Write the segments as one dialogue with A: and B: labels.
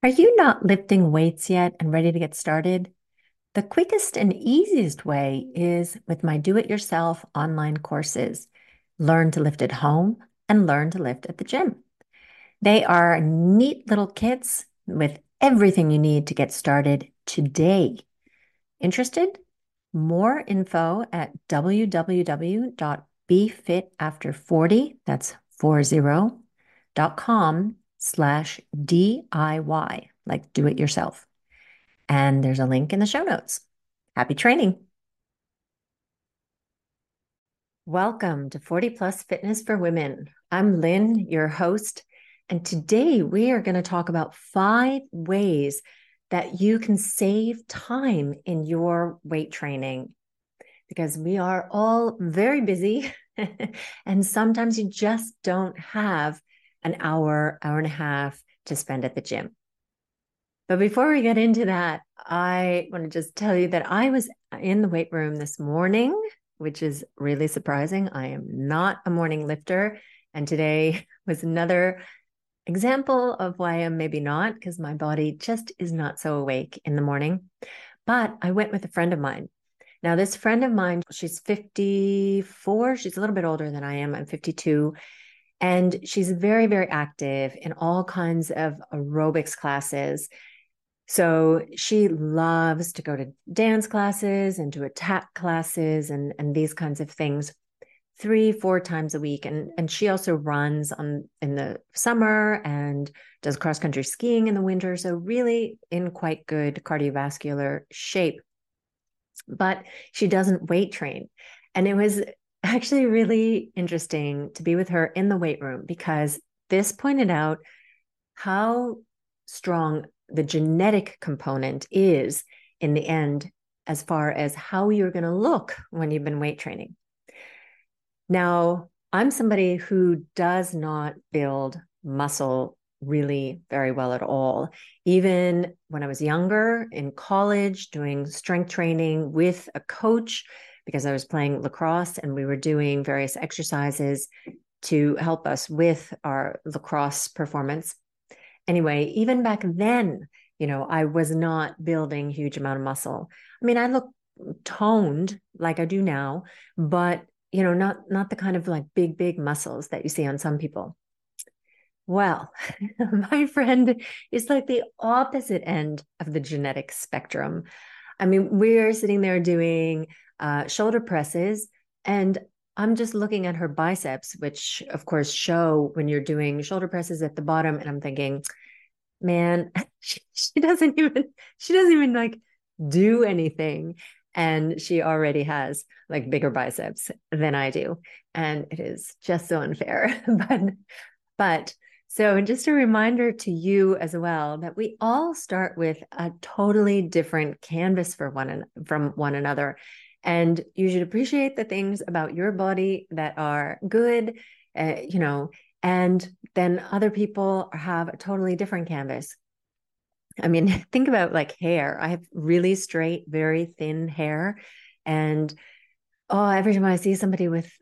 A: Are you not lifting weights yet and ready to get started? The quickest and easiest way is with my do it yourself online courses. Learn to lift at home and learn to lift at the gym. They are neat little kits with everything you need to get started today. Interested? More info at www.befitafter40, that's 40.com slash DIY, like do it yourself. And there's a link in the show notes. Happy training. Welcome to 40 Plus Fitness for Women. I'm Lynn, your host. And today we are going to talk about five ways that you can save time in your weight training because we are all very busy. and sometimes you just don't have an hour, hour and a half to spend at the gym. But before we get into that, I want to just tell you that I was in the weight room this morning, which is really surprising. I am not a morning lifter. And today was another example of why I'm maybe not, because my body just is not so awake in the morning. But I went with a friend of mine. Now, this friend of mine, she's 54. She's a little bit older than I am. I'm 52. And she's very, very active in all kinds of aerobics classes. So she loves to go to dance classes and to attack classes and, and these kinds of things three, four times a week. And, and she also runs on in the summer and does cross country skiing in the winter. So really in quite good cardiovascular shape. But she doesn't weight train. And it was actually really interesting to be with her in the weight room because this pointed out how strong the genetic component is in the end as far as how you're going to look when you've been weight training. Now, I'm somebody who does not build muscle really very well at all. Even when I was younger in college, doing strength training with a coach, because I was playing lacrosse and we were doing various exercises to help us with our lacrosse performance. Anyway, even back then, you know, I was not building huge amount of muscle. I mean, I look toned like I do now, but you know, not not the kind of like big big muscles that you see on some people. Well, my friend is like the opposite end of the genetic spectrum. I mean, we're sitting there doing uh, shoulder presses. And I'm just looking at her biceps, which of course show when you're doing shoulder presses at the bottom. And I'm thinking, man, she, she doesn't even, she doesn't even like do anything. And she already has like bigger biceps than I do. And it is just so unfair. but, but, so, and just a reminder to you as well that we all start with a totally different canvas for one from one another. And you should appreciate the things about your body that are good, uh, you know, and then other people have a totally different canvas. I mean, think about like hair. I have really straight, very thin hair. And oh, every time I see somebody with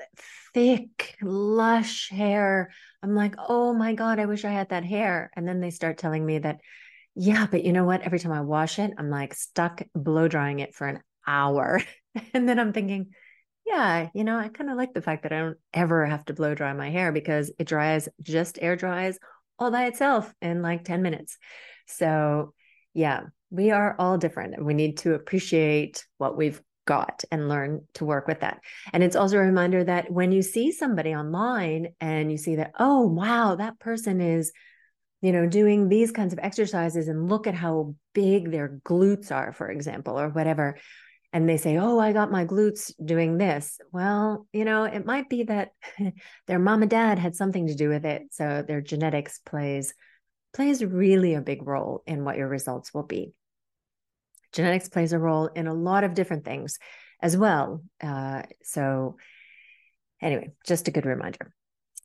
A: thick, lush hair, I'm like, oh my God, I wish I had that hair. And then they start telling me that, yeah, but you know what? Every time I wash it, I'm like stuck blow drying it for an hour. and then I'm thinking, yeah, you know, I kind of like the fact that I don't ever have to blow dry my hair because it dries, just air dries all by itself in like 10 minutes. So, yeah, we are all different. And we need to appreciate what we've got and learn to work with that. And it's also a reminder that when you see somebody online and you see that, oh, wow, that person is, you know, doing these kinds of exercises and look at how big their glutes are, for example, or whatever and they say, Oh, I got my glutes doing this. Well, you know, it might be that their mom and dad had something to do with it. So their genetics plays plays really a big role in what your results will be. Genetics plays a role in a lot of different things as well. Uh, so, anyway, just a good reminder.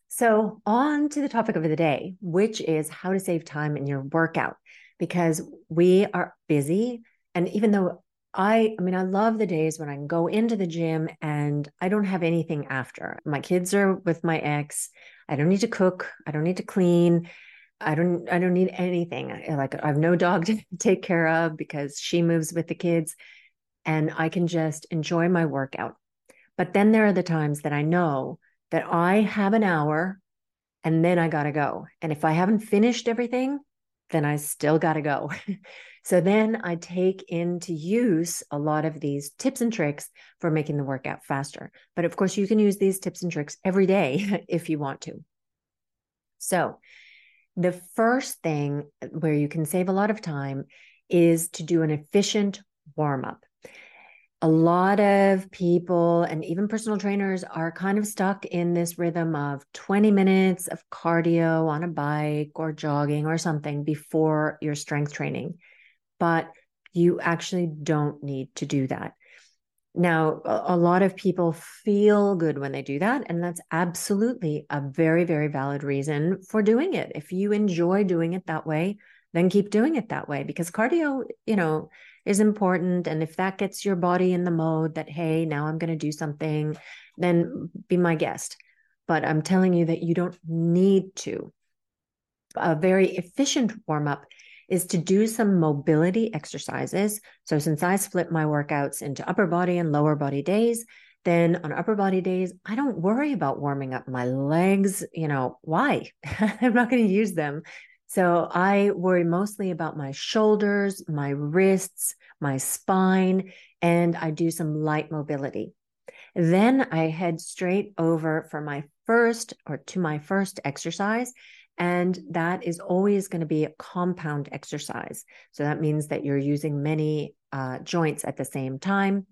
A: So, on to the topic of the day, which is how to save time in your workout, because we are busy. And even though I I mean I love the days when I can go into the gym and I don't have anything after. My kids are with my ex. I don't need to cook, I don't need to clean. I don't I don't need anything. Like I have no dog to take care of because she moves with the kids and I can just enjoy my workout. But then there are the times that I know that I have an hour and then I got to go. And if I haven't finished everything, then I still got to go. so then I take into use a lot of these tips and tricks for making the workout faster. But of course, you can use these tips and tricks every day if you want to. So, the first thing where you can save a lot of time is to do an efficient warm up a lot of people and even personal trainers are kind of stuck in this rhythm of 20 minutes of cardio on a bike or jogging or something before your strength training. But you actually don't need to do that. Now, a lot of people feel good when they do that. And that's absolutely a very, very valid reason for doing it. If you enjoy doing it that way, then keep doing it that way because cardio, you know, is important. And if that gets your body in the mode that, hey, now I'm going to do something, then be my guest. But I'm telling you that you don't need to. A very efficient warm up is to do some mobility exercises. So, since I split my workouts into upper body and lower body days, then on upper body days, I don't worry about warming up my legs. You know, why? I'm not going to use them so I worry mostly about my shoulders, my wrists, my spine, and I do some light mobility. Then I head straight over for my first or to my first exercise. And that is always going to be a compound exercise. So that means that you're using many uh, joints at the same time.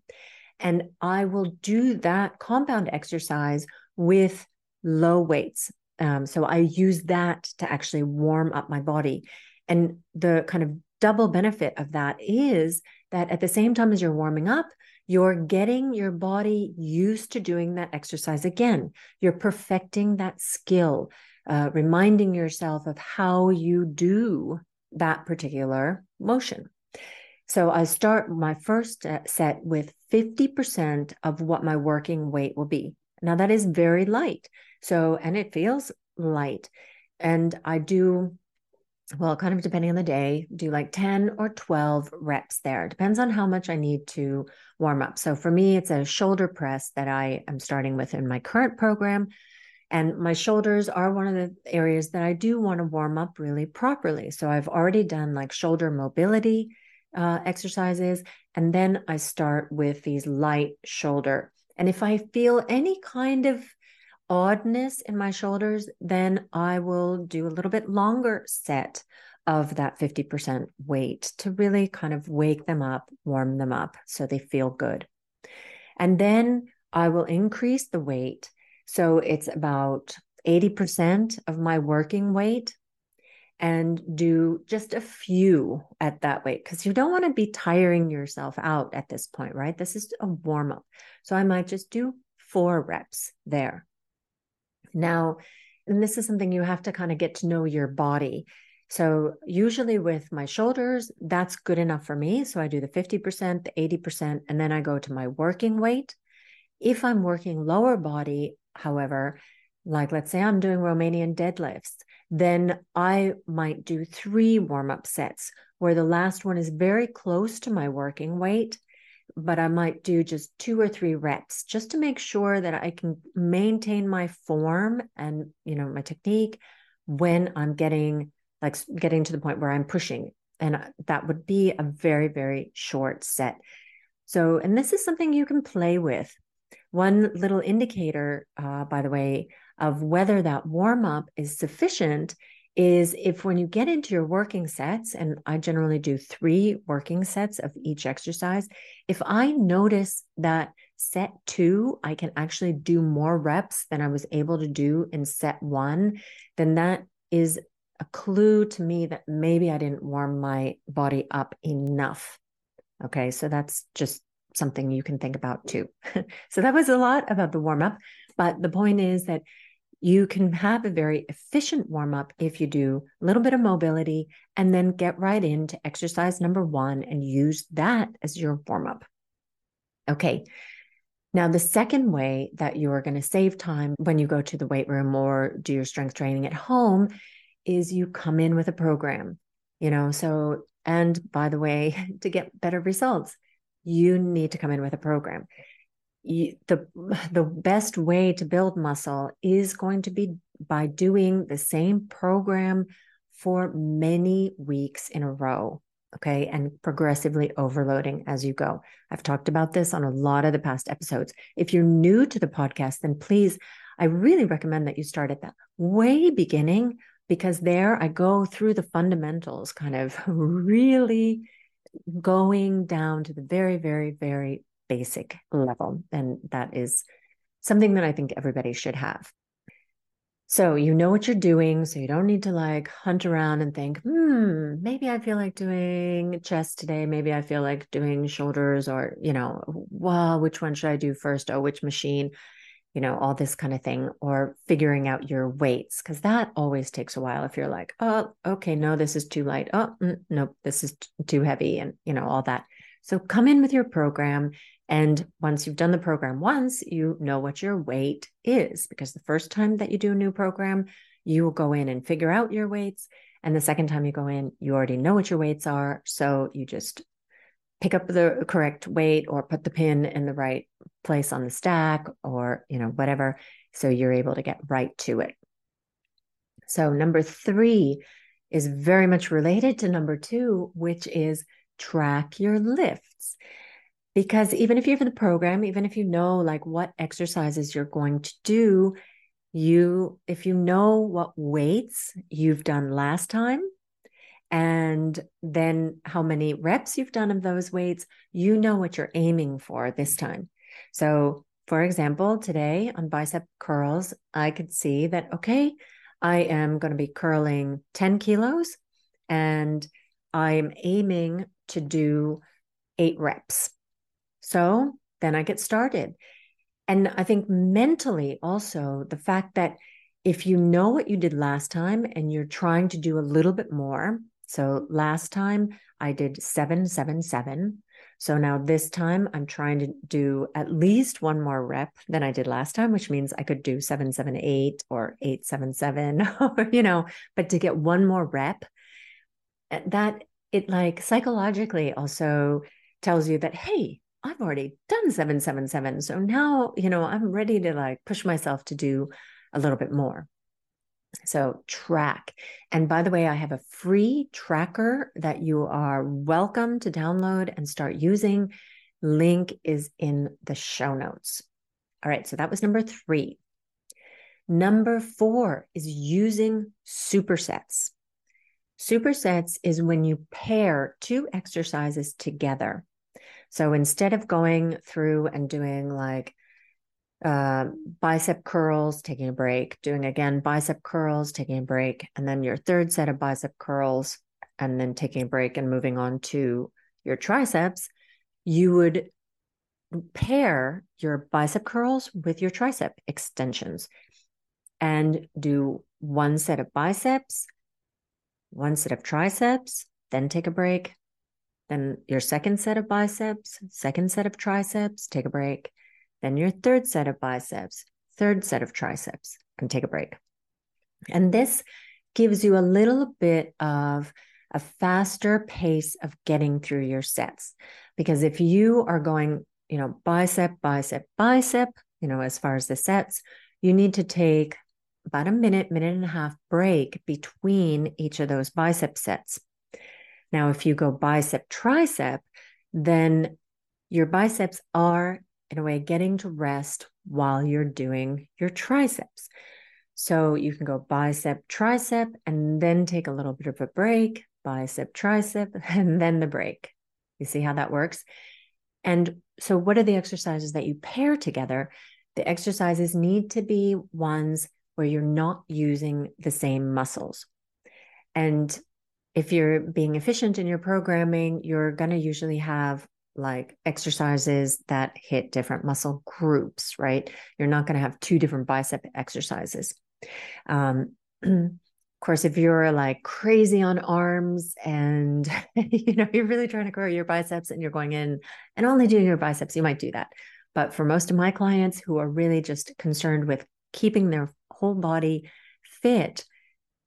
A: And I will do that compound exercise with low weights. Um, so I use that to actually warm up my body. And the kind of double benefit of that is that at the same time as you're warming up, you're getting your body used to doing that exercise again. You're perfecting that skill, uh, reminding yourself of how you do that particular motion. So I start my first uh, set with 50% of what my working weight will be. Now that is very light. So, and it feels light. And I do, well, kind of depending on the day, do like 10 or 12 reps there. Depends on how much I need to warm up. So for me, it's a shoulder press that I am starting with in my current program. And my shoulders are one of the areas that I do want to warm up really properly. So I've already done like shoulder mobility uh, exercises. And then I start with these light shoulder. And if I feel any kind of oddness in my shoulders, then I will do a little bit longer set of that 50% weight to really kind of wake them up, warm them up so they feel good. And then I will increase the weight. So it's about 80% of my working weight and do just a few at that weight because you don't want to be tiring yourself out at this point, right? This is a warm up. So I might just do four reps there. Now, and this is something you have to kind of get to know your body. So, usually with my shoulders, that's good enough for me. So, I do the 50%, the 80%, and then I go to my working weight. If I'm working lower body, however, like let's say I'm doing Romanian deadlifts, then I might do three warm up sets where the last one is very close to my working weight but I might do just two or three reps just to make sure that I can maintain my form and, you know, my technique when I'm getting like getting to the point where I'm pushing. And uh, that would be a very, very short set. So, and this is something you can play with. One little indicator, uh, by the way, of whether that warm up is sufficient is if when you get into your working sets, and I generally do three working sets of each exercise, if I notice that set two, I can actually do more reps than I was able to do in set one, then that is a clue to me that maybe I didn't warm my body up enough. Okay, so that's just something you can think about too. so that was a lot about the warm up, but the point is that you can have a very efficient warm up if you do a little bit of mobility and then get right into exercise number one and use that as your warm up. Okay. Now, the second way that you are going to save time when you go to the weight room or do your strength training at home is you come in with a program, you know. So, and by the way, to get better results, you need to come in with a program. The the best way to build muscle is going to be by doing the same program for many weeks in a row okay and progressively overloading as you go. I've talked about this on a lot of the past episodes. If you're new to the podcast then please i really recommend that you start at the way beginning because there i go through the fundamentals kind of really going down to the very very very basic level and that is something that i think everybody should have so you know what you're doing. So you don't need to like hunt around and think, hmm, maybe I feel like doing chest today. Maybe I feel like doing shoulders or, you know, well, which one should I do first? Oh, which machine? You know, all this kind of thing, or figuring out your weights, because that always takes a while. If you're like, oh, okay, no, this is too light. Oh, mm, nope, this is t- too heavy, and, you know, all that. So come in with your program and once you've done the program once, you know what your weight is because the first time that you do a new program, you will go in and figure out your weights. And the second time you go in, you already know what your weights are. So you just pick up the correct weight or put the pin in the right place on the stack or, you know, whatever. So you're able to get right to it. So number three is very much related to number two, which is track your lifts because even if you're in the program even if you know like what exercises you're going to do you if you know what weights you've done last time and then how many reps you've done of those weights you know what you're aiming for this time. So for example today on bicep curls i could see that okay i am going to be curling 10 kilos and i'm aiming to do eight reps so then I get started. And I think mentally also the fact that if you know what you did last time and you're trying to do a little bit more. So last time I did 777. So now this time I'm trying to do at least one more rep than I did last time, which means I could do 778 or 877 or you know, but to get one more rep eh, that it like psychologically also tells you that hey, I've already done 777. So now, you know, I'm ready to like push myself to do a little bit more. So track. And by the way, I have a free tracker that you are welcome to download and start using. Link is in the show notes. All right. So that was number three. Number four is using supersets. Supersets is when you pair two exercises together. So instead of going through and doing like uh, bicep curls, taking a break, doing again bicep curls, taking a break, and then your third set of bicep curls, and then taking a break and moving on to your triceps, you would pair your bicep curls with your tricep extensions and do one set of biceps, one set of triceps, then take a break, then your second set of biceps, second set of triceps, take a break. Then your third set of biceps, third set of triceps, and take a break. And this gives you a little bit of a faster pace of getting through your sets. Because if you are going, you know, bicep, bicep, bicep, you know, as far as the sets, you need to take about a minute, minute and a half break between each of those bicep sets. Now, if you go bicep, tricep, then your biceps are, in a way, getting to rest while you're doing your triceps. So you can go bicep, tricep, and then take a little bit of a break, bicep, tricep, and then the break. You see how that works? And so, what are the exercises that you pair together? The exercises need to be ones where you're not using the same muscles. And if you're being efficient in your programming, you're going to usually have like exercises that hit different muscle groups, right? You're not going to have two different bicep exercises. Um, of course, if you're like crazy on arms and you know you're really trying to grow your biceps and you're going in and only doing your biceps, you might do that. But for most of my clients who are really just concerned with keeping their whole body fit,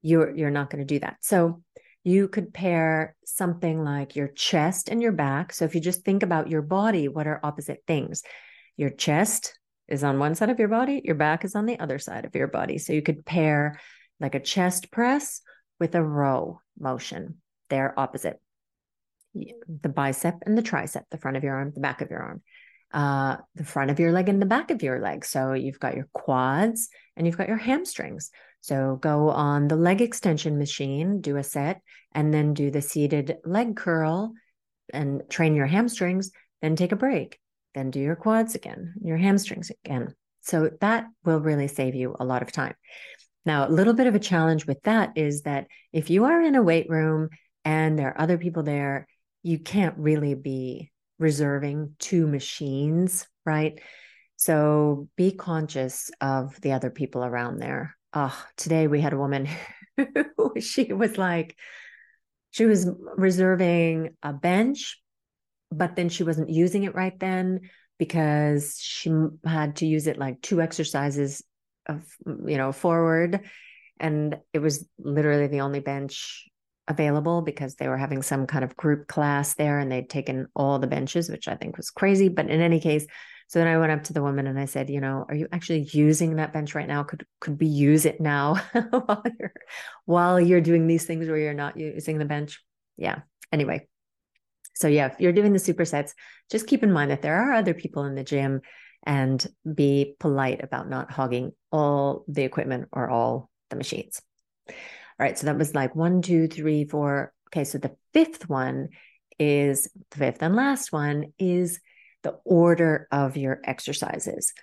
A: you're you're not going to do that. So you could pair something like your chest and your back. So if you just think about your body, what are opposite things? Your chest is on one side of your body, your back is on the other side of your body. So you could pair like a chest press with a row motion. They're opposite. The bicep and the tricep, the front of your arm, the back of your arm, uh, the front of your leg and the back of your leg. So you've got your quads and you've got your hamstrings. So go on the leg extension machine, do a set, and then do the seated leg curl and train your hamstrings, then take a break, then do your quads again, your hamstrings again. So that will really save you a lot of time. Now, a little bit of a challenge with that is that if you are in a weight room and there are other people there, you can't really be reserving two machines, right? So be conscious of the other people around there oh, today we had a woman who she was like, she was reserving a bench, but then she wasn't using it right then because she had to use it like two exercises of, you know, forward. And it was literally the only bench available because they were having some kind of group class there and they'd taken all the benches, which I think was crazy. But in any case, so then I went up to the woman and I said, you know, are you actually using that bench right now? Could could we use it now while you're while you're doing these things where you're not using the bench? Yeah. Anyway. So yeah, if you're doing the supersets, just keep in mind that there are other people in the gym and be polite about not hogging all the equipment or all the machines. All right. So that was like one, two, three, four. Okay. So the fifth one is the fifth and last one is the order of your exercises.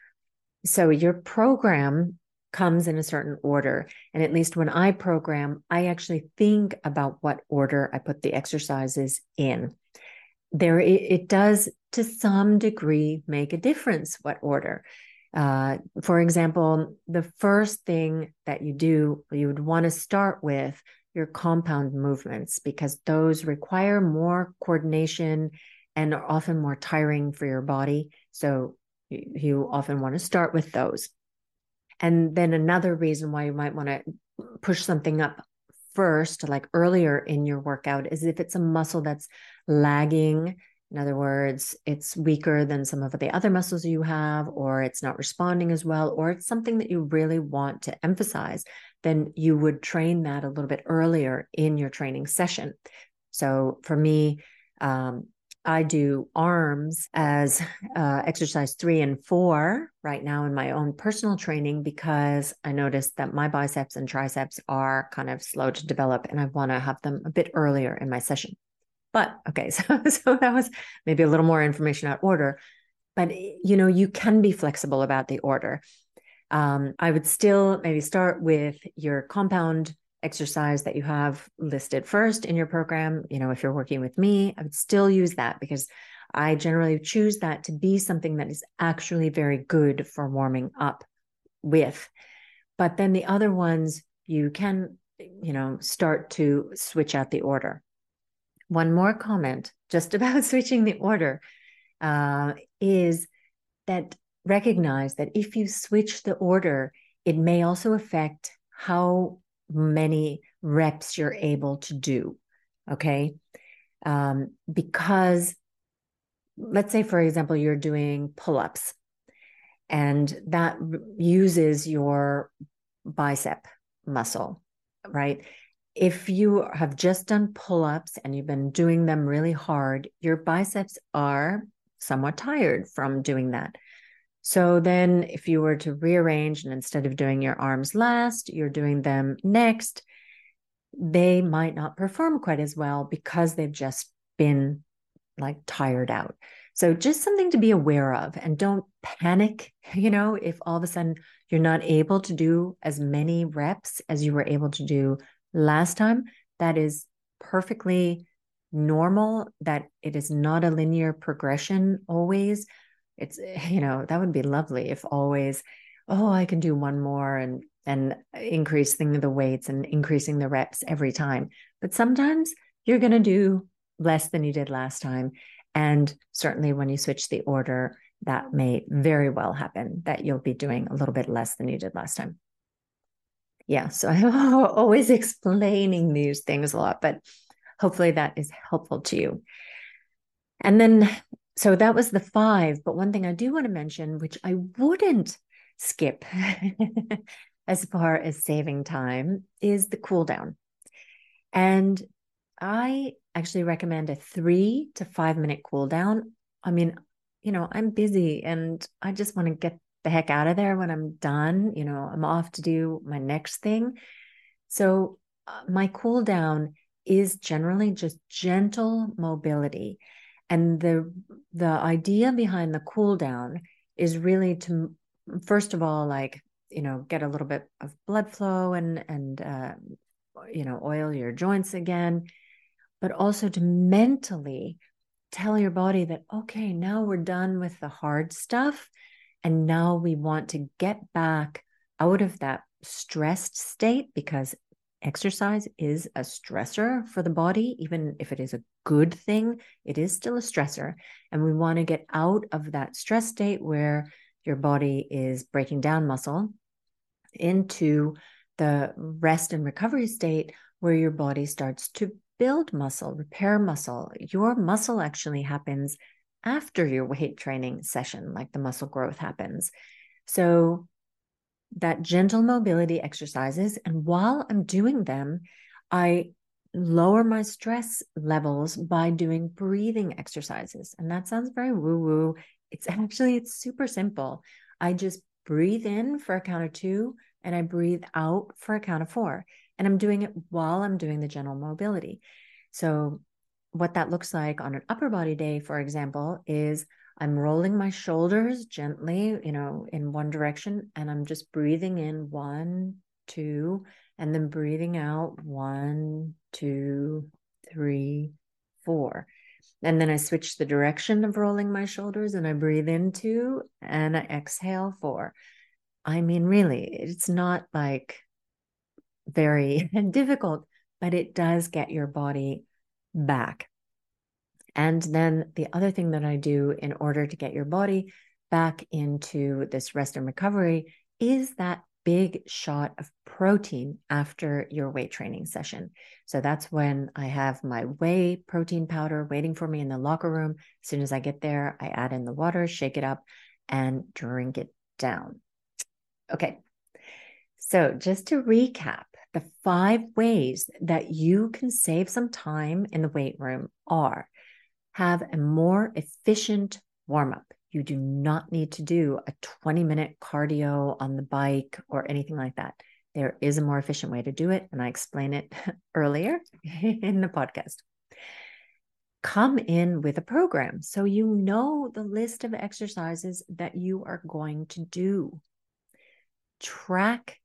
A: So your program comes in a certain order. And at least when I program, I actually think about what order I put the exercises in. There, it, does to some degree make a difference what order. Uh, for example, the first thing that you do, you would want to start with your compound movements because those require more coordination and are often more tiring for your body. So you often want to start with those. And then another reason why you might want to push something up first, like earlier in your workout, is if it's a muscle that's lagging. In other words, it's weaker than some of the other muscles you have, or it's not responding as well, or it's something that you really want to emphasize, then you would train that a little bit earlier in your training session. So for me, um, I do arms as uh, exercise three and four right now in my own personal training because I noticed that my biceps and triceps are kind of slow to develop and I want to have them a bit earlier in my session. But okay, so, so that was maybe a little more information out order. But you know, you can be flexible about the order. Um, I would still maybe start with your compound exercise that you have listed first in your program, you know, if you're working with me, I would still use that because I generally choose that to be something that is actually very good for warming up with. But then the other ones, you can, you know, start to switch out the order. One more comment just about switching the order uh, is that recognize that if you switch the order, it may also affect how many reps you're able to do. Okay. Um, because let's say, for example, you're doing pull ups and that uses your bicep muscle, right? If you have just done pull ups and you've been doing them really hard, your biceps are somewhat tired from doing that. So then, if you were to rearrange and instead of doing your arms last, you're doing them next, they might not perform quite as well because they've just been like tired out. So, just something to be aware of and don't panic, you know, if all of a sudden you're not able to do as many reps as you were able to do last time. That is perfectly normal, that it is not a linear progression always it's eh, you know that would be lovely if always oh i can do one more and and increasing the weights and increasing the reps every time but sometimes you're going to do less than you did last time and certainly when you switch the order that may very well happen that you'll be doing a little bit less than you did last time Yeah, so I'm always explaining these things a lot, but hopefully that is helpful to you. And then, so that was the five. But one thing I do want to mention, which I wouldn't skip as far as saving time, is the cool down. And I actually recommend a three to five minute cool down. I mean, you know, I'm busy and I just want to get the heck out of there when I'm done. You know, I'm off to do my next thing. So, uh, my cool down is generally just gentle mobility. And the the idea behind the cool down is really to first of all like, you know, get a little bit of blood flow and and uh, you know, oil your joints again, but also to mentally tell your body that okay, now we're done with the hard stuff and now we want to get back out of that stressed state because exercise is a stressor for the body, even if it is a good thing, it is still a stressor. And we want to get out of that stress state where your body is breaking down muscle into the rest and recovery state where your body starts to build muscle, repair muscle. Your muscle actually happens after your weight training session, like the muscle growth happens. So, that gentle mobility exercises. And while I'm doing them, I lower my stress levels by doing breathing exercises. And that sounds very woo woo. It's actually it's super simple. I just breathe in for a count of 2 and I breathe out for a count of 4. And I'm doing it while I'm doing the gentle mobility. So what that looks like on an upper body day, for example, is I'm rolling my shoulders gently, you know, in one direction, and I'm just breathing in one, two, and then breathing out one, two, three, four. And then I switch the direction of rolling my shoulders and I breathe into and I exhale four. I mean, really, it's not like very difficult, but it does get your body back. And then the other thing that I do in order to get your body back into this rest and recovery is that big shot of protein after your weight training session. So that's when I have my whey protein powder waiting for me in the locker room. As soon as I get there, I add in the water, shake it up, and drink it down. Okay. So just to recap, the five ways that you can save some time in the weight room are have a more efficient warm up. You do not need to do a 20 minute cardio on the bike or anything like that. There is a more efficient way to do it. And I explain it earlier in the podcast. Come in with a program so you know the list of exercises that you are going to do. Track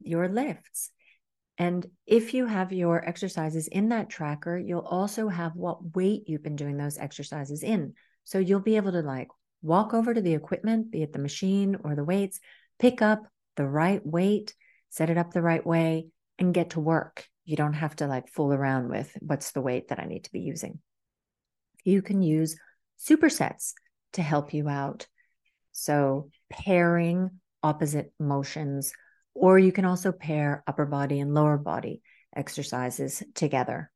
A: your lifts. And if you have your exercises in that tracker, you'll also have what weight you've been doing those exercises in. So you'll be able to like walk over to the equipment, be it the machine or the weights, pick up the right weight, set it up the right way, and get to work. You don't have to like fool around with what's the weight that I need to be using. You can use supersets to help you out. So pairing opposite motions or you can also pair upper body and lower body exercises together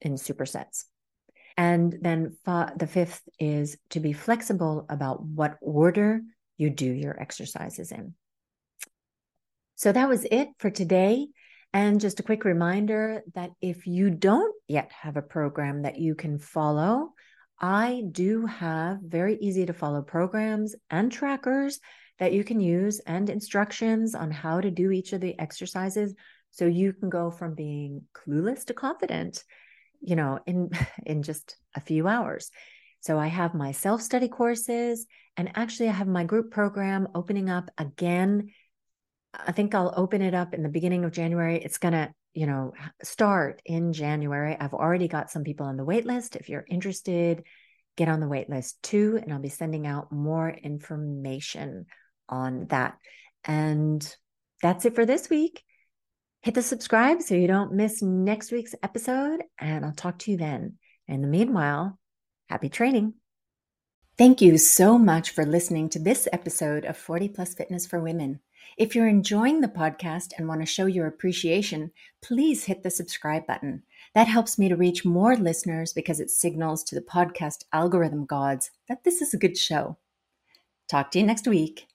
A: in supersets. And then the fifth is to be flexible about what order you do your exercises in. So that was it for today. And just a quick reminder that if you don't yet have a program that you can follow, I do have very easy to follow programs and trackers that you can use and instructions on how to do each of the exercises so you can go from being clueless to confident you know in in just a few hours. So i have my self-study courses and actually i have my group program opening up again. I think i'll open it up in the beginning of january. It's going to you know start in january. I've already got some people on the wait list. If you're interested get on the wait list too and i'll be sending out more information on that. And that's it for this week. Hit the subscribe so you don't miss next week's episode, and I'll talk to you then. In the meanwhile, happy training. Thank you so much for listening to this episode of 40 Plus Fitness for Women. If you're enjoying the podcast and want to show your appreciation, please hit the subscribe button. That helps me to reach more listeners because it signals to the podcast algorithm gods that this is a good show. Talk to you next week.